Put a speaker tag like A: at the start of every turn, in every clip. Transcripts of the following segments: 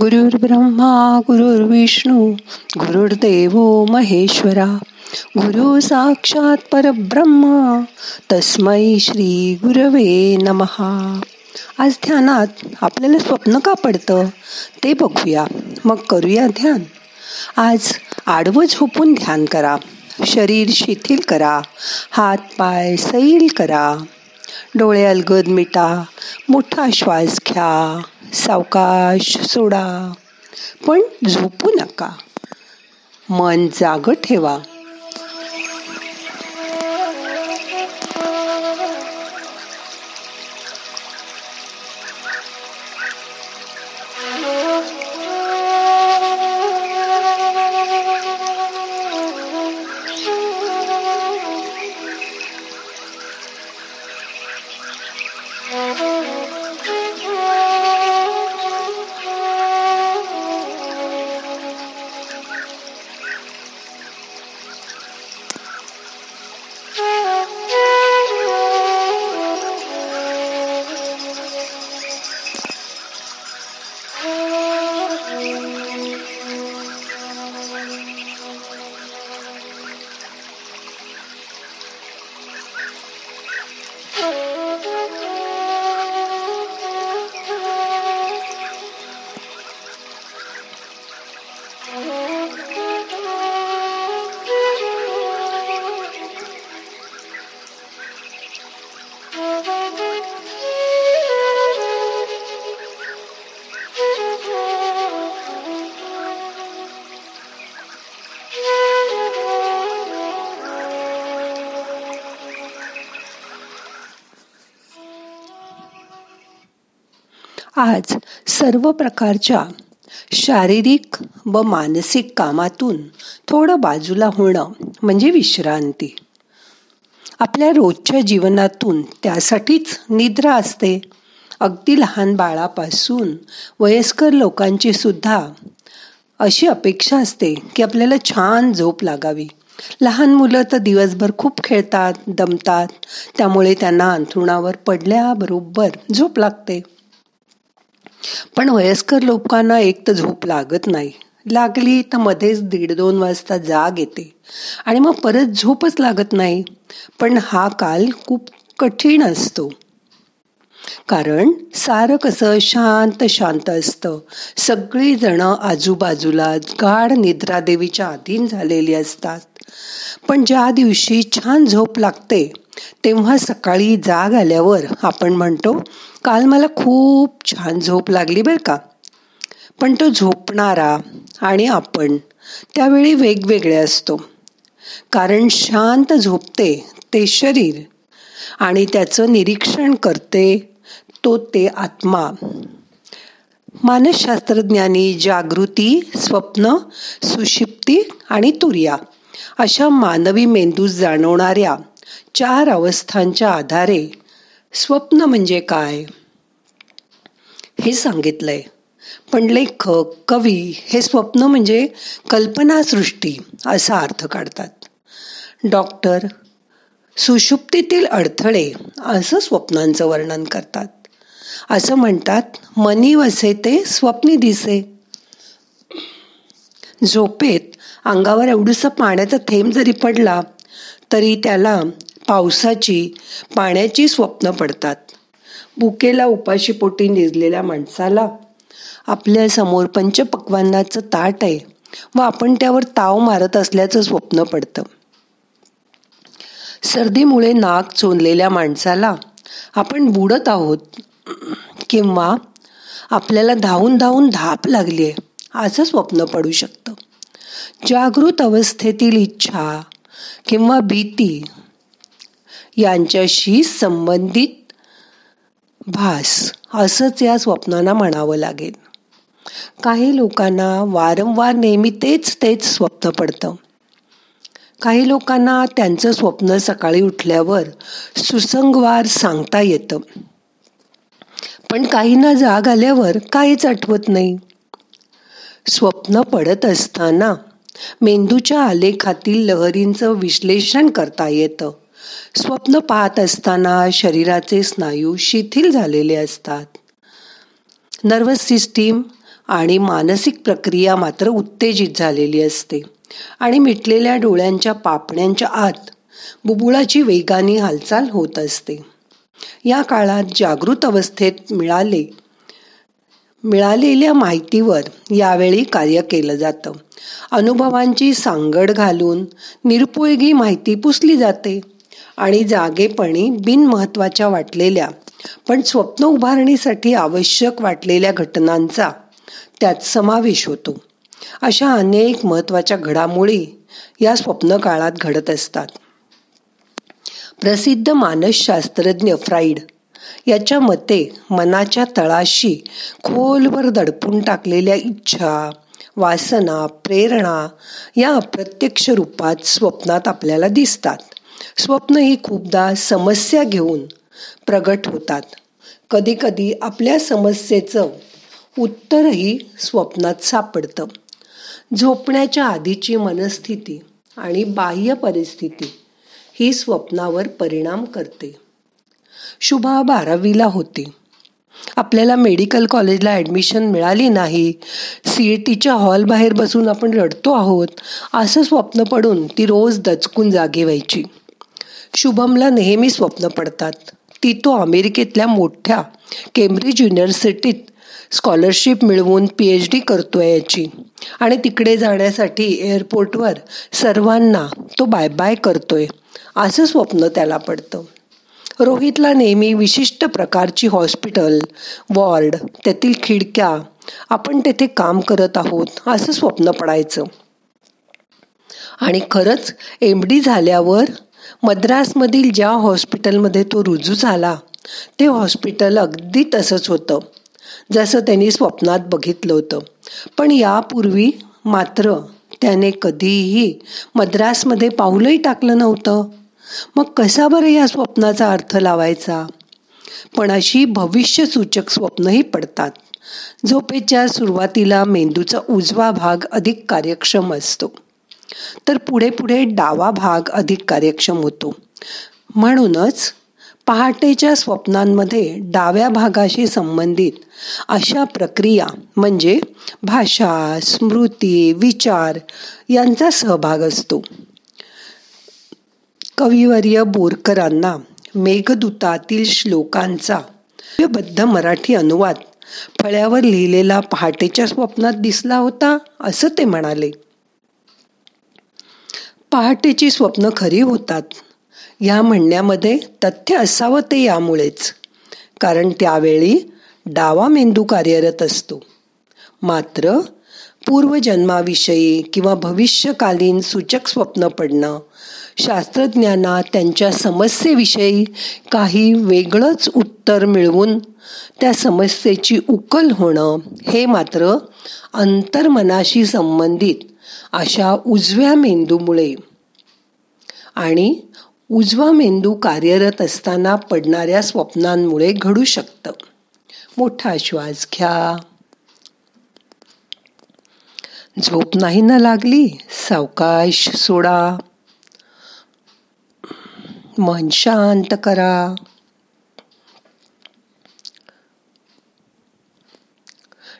A: गुरुर् ब्रह्मा गुरुर्विष्णू गुरुर्देव महेश्वरा गुरु साक्षात परब्रह्म तस्मै श्री गुरवे नमहा आज ध्यानात आपल्याला स्वप्न का पडतं ते बघूया. मग करूया ध्यान. आज आडवं झोपून ध्यान करा. शरीर शिथिल करा. हात पाय सैल करा. डोळे अलगद मिटा. मोठा श्वास घ्या. सावकाश सोडा. पण झोपू नका. मन जाग ठेवा. आज सर्व प्रकारच्या शारीरिक व मानसिक कामातून थोडं बाजूला होणं म्हणजे विश्रांती. आपल्या रोजच्या जीवनातून त्यासाठीच निद्रा असते. अगदी लहान बाळापासून वयस्कर लोकांची सुद्धा अशी अपेक्षा असते की आपल्याला छान झोप लागावी. लहान मुलं तर दिवसभर खूप खेळतात दमतात. त्यामुळे त्यांना अंथरुणावर पडल्याबरोबर झोप लागते. पण वयस्कर लोकांना एक तर झोप लागत नाही. लागली तर मध्येच दीड दोन वाजता जाग येते. आणि मग परत झोपच लागत नाही. पण हा काल खूप कठीण असतो. कारण सारं कसं शांत शांत असतं. सगळी जण आजूबाजूला गाढ निद्रा देवीच्या अधीन झालेली असतात. पण ज्या दिवशी छान झोप लागते तेव्हा सकाळी जाग आल्यावर आपण म्हणतो काल मला खूप छान झोप लागली बरं का. पण तो झोपणारा आणि आपण त्यावेळी वेगवेगळे असतो. कारण शांत झोपते ते शरीर आणि त्याचं निरीक्षण करते तो ते आत्मा. मानसशास्त्रज्ञानी जागृती स्वप्न सुशिप्ती आणि तुर्या अशा मानवी मेंदूस जाणवणाऱ्या चार अवस्थांच्या आधारे स्वप्न म्हणजे काय? हे सांगितलंय. पण लेखक कवी हे स्वप्न म्हणजे कल्पनासृष्टी असा अर्थ काढतात. डॉक्टर सुषुप्तीतील अडथळे असं स्वप्नांचं वर्णन करतात. असं म्हणतात मनी वसे ते स्वप्नी दिसे. झोपेत अंगावर एवढंसं पाण्याचा थेंब जरी पडला तरी त्याला पावसाची पाण्याची स्वप्न पडतात. बुकेला उपाशीपोटी निजलेल्या माणसाला आपल्यासमोर पंचपक्वांनाचं ताट आहे व आपण त्यावर ताव मारत असल्याचं स्वप्न पडतं. सर्दीमुळे नाक चोंदलेल्या माणसाला आपण बुडत आहोत किंवा आपल्याला धावून धावून धाप लागली आहे असं स्वप्न पडू शकतं. जागृत अवस्थेतील इच्छा किंवा भीती यांच्याशी संबंधित भास असंच या स्वप्नांना म्हणावं लागेल. काही लोकांना वारंवार नेहमी तेच तेच स्वप्न पडतं. काही लोकांना त्यांचं स्वप्न सकाळी उठल्यावर सुसंगवार सांगता येतं. पण काहींना जाग आल्यावर काहीच आठवत नाही. स्वप्न पडत असताना मेंदूच्या आलेखातील लहरींचं विश्लेषण करता येतं. स्वप्न पाहत असताना शरीराचे स्नायू शिथिल झालेले असतात. नर्वस सिस्टीम आणि मानसिक प्रक्रिया मात्र उत्तेजित झालेली असते आणि मिटलेल्या डोळ्यांच्या पापण्यांच्या आत बुबुळाची वेगाने हालचाल होत असते. या काळात जागृत अवस्थेत मिळाले मिळालेल्या माहितीवर यावेळी कार्य केलं जातं. अनुभवांची सांगड घालून निरुपयोगी माहिती पुसली जाते. आणि जागेपणी बिनमहत्वाच्या वाटलेल्या पण स्वप्न उभारणीसाठी आवश्यक वाटलेल्या घटनांचा त्यात समावेश होतो. अशा अनेक महत्त्वाच्या घडामोडी या स्वप्न काळात घडत असतात. प्रसिद्ध मानसशास्त्रज्ञ फ्राईड याच्या मते मनाच्या तळाशी खोलवर दडपून टाकलेल्या इच्छा वासना प्रेरणा या अप्रत्यक्ष रूपात स्वप्नात आपल्याला दिसतात. स्वप्न ही खूपदा समस्या घेऊन प्रगट होतात. कधीकधी आपल्या समस्येचं उत्तरही स्वप्नात सापडतं. झोपण्याच्या आधीची मनस्थिती आणि बाह्य परिस्थिती ही स्वप्नावर परिणाम करते. शुभा बारावीला होती. आपल्याला मेडिकल कॉलेजला ॲडमिशन मिळाली नाही. सी ई टीच्या हॉलबाहेर बसून आपण रडतो आहोत. असं स्वप्न पडून ती रोज दचकून जागी व्हायची. शुभमला नेहमी स्वप्न पडतात. ती तो अमेरिकेतल्या मोठ्या केम्ब्रिज युनिव्हर्सिटीत स्कॉलरशिप मिळवून पी एच डी करतोय याची. आणि तिकडे जाण्यासाठी एअरपोर्टवर सर्वांना तो बाय बाय करतोय. असं स्वप्न त्याला पडतं. रोहितला नेहमी विशिष्ट प्रकारची हॉस्पिटल वॉर्ड त्यातील खिडक्या आपण तेथे काम करत आहोत असं स्वप्न पडायचं. आणि खरंच एम डी झाल्यावर मद्रासमधील ज्या हॉस्पिटलमध्ये तो रुजू झाला ते हॉस्पिटल अगदी तसंच होतं जसं त्यांनी स्वप्नात बघितलं होतं. पण यापूर्वी मात्र त्याने कधीही मद्रासमध्ये पाऊलही टाकलं नव्हतं. मग कसा बरं या स्वप्नाचा अर्थ लावायचा? पण अशी भविष्यसूचक स्वप्नही पडतात. झोपेच्या सुरुवातीला मेंदूचा उजवा भाग अधिक कार्यक्षम असतो. तर पुढे पुढे डावा भाग अधिक कार्यक्षम होतो. म्हणूनच पहाटेच्या स्वप्नांमध्ये डाव्या भागाशी संबंधित अशा प्रक्रिया म्हणजे भाषा स्मृती विचार यांचा सहभाग असतो. कविवर्य बोरकरांना मेघदूतातील श्लोकांचा बद्ध मराठी अनुवाद फळ्यावर लिहिलेला पहाटेच्या स्वप्नात दिसला होता असं ते म्हणाले. पहाटेची स्वप्न खरी होतात. या म्हणण्यामध्ये तथ्य असावं ते यामुळेच. कारण त्यावेळी डावा मेंदू कार्यरत असतो. मात्र पूर्वजन्माविषयी किंवा भविष्यकालीन सूचक स्वप्न पडणं शास्त्रज्ञांना त्यांच्या समस्येविषयी काही वेगळंच उत्तर मिळवून त्या समस्येची उकल होणं हे मात्र अंतर्मनाशी संबंधित अशा उजव्या मेंदूमुळे. आणि उजवा मेंदू कार्यरत असताना पडणाऱ्या स्वप्नांमुळे घडू शकतं. मोठा श्वास घ्या. झोप नाही ना लागली सावकाश सोडा. मन शांत करा.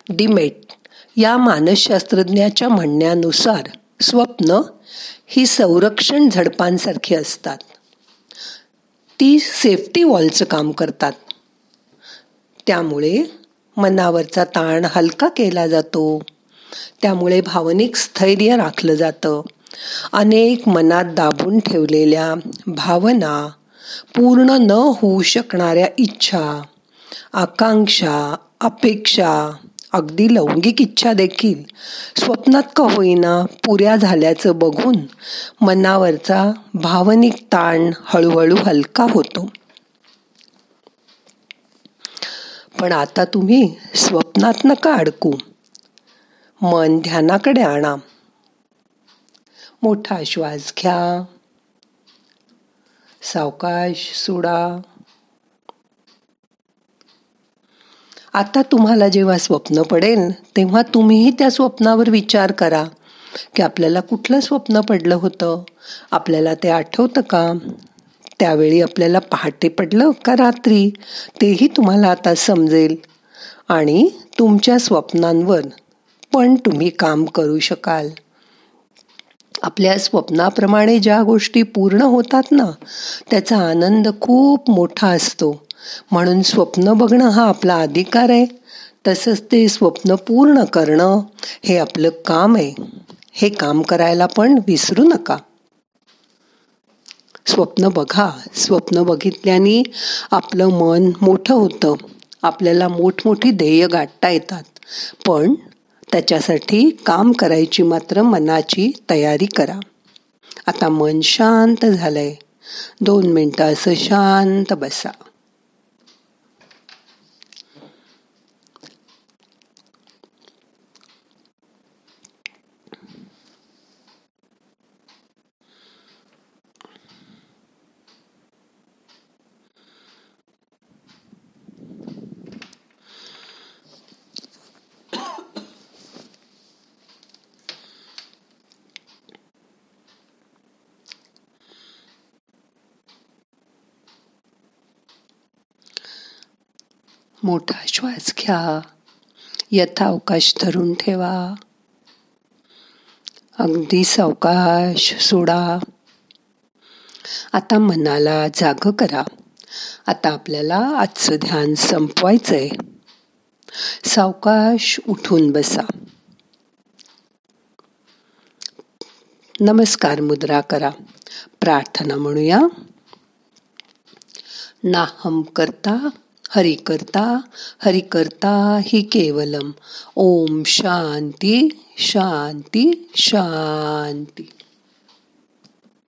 A: डिमेट. या मानसशास्त्रज्ञाच्या म्हणण्यानुसार स्वप्न ही संरक्षण झडपांसारखी असतात. ती सेफ्टी वॉलचं काम करतात. त्यामुळे मनावरचा ताण हलका केला जातो. त्यामुळे भावनिक स्थैर्य राखलं जातं. अनेक मनात दाबून ठेवलेल्या भावना पूर्ण न होऊ शकणाऱ्या इच्छा आकांक्षा अपेक्षा अगदी लौंगिक इच्छा देखील स्वप्नात का होईना पुऱ्या झाल्याचं बघून मनावरचा भावनिक ताण हळूहळू हलका होतो. पण आता तुम्ही स्वप्नात नका अडकू. मन ध्यानाकडे आणा. मोठा श्वास घ्या. सावकाश सोडा. आता तुम्हाला जेव्हा स्वप्न पडेल तेव्हा तुम्हीही त्या स्वप्नावर विचार करा की आपल्याला कुठलं स्वप्न पडलं होतं? आपल्याला ते आठवतं का? त्यावेळी आपल्याला पहाटे पडलं का रात्री? तेही तुम्हाला आता समजेल. आणि तुमच्या स्वप्नांवर पण तुम्ही काम करू शकाल. आपल्या स्वप्नाप्रमाणे ज्या गोष्टी पूर्ण होतात ना त्याचा आनंद खूप मोठा असतो. म्हणून स्वप्न बघणं हा आपला अधिकार आहे. तसंच ते स्वप्न पूर्ण करणं हे आपलं काम आहे. हे काम करायला पण विसरू नका. स्वप्न बघा. स्वप्न बघितल्याने आपलं मन मोठं होतं. आपल्याला मोठमोठी ध्येय गाठता येतात. पण त्याच्यासाठी काम करायची मात्र मनाची तयारी करा. आता मन शांत झालंय. दोन मिनटं असं शांत बसा. मोठा श्वास घ्या. यथावकाश धरून ठेवा. अगदी सावकाश सोडा. आता मनाला जाग करा. आता आपल्याला आजचं ध्यान संपवायचंय. सावकाश उठून बसा. नमस्कार मुद्रा करा. प्रार्थना म्हणूया. नाहम करता हरि करता हरि करता हि केवलम। ओम शांती शांती शांती।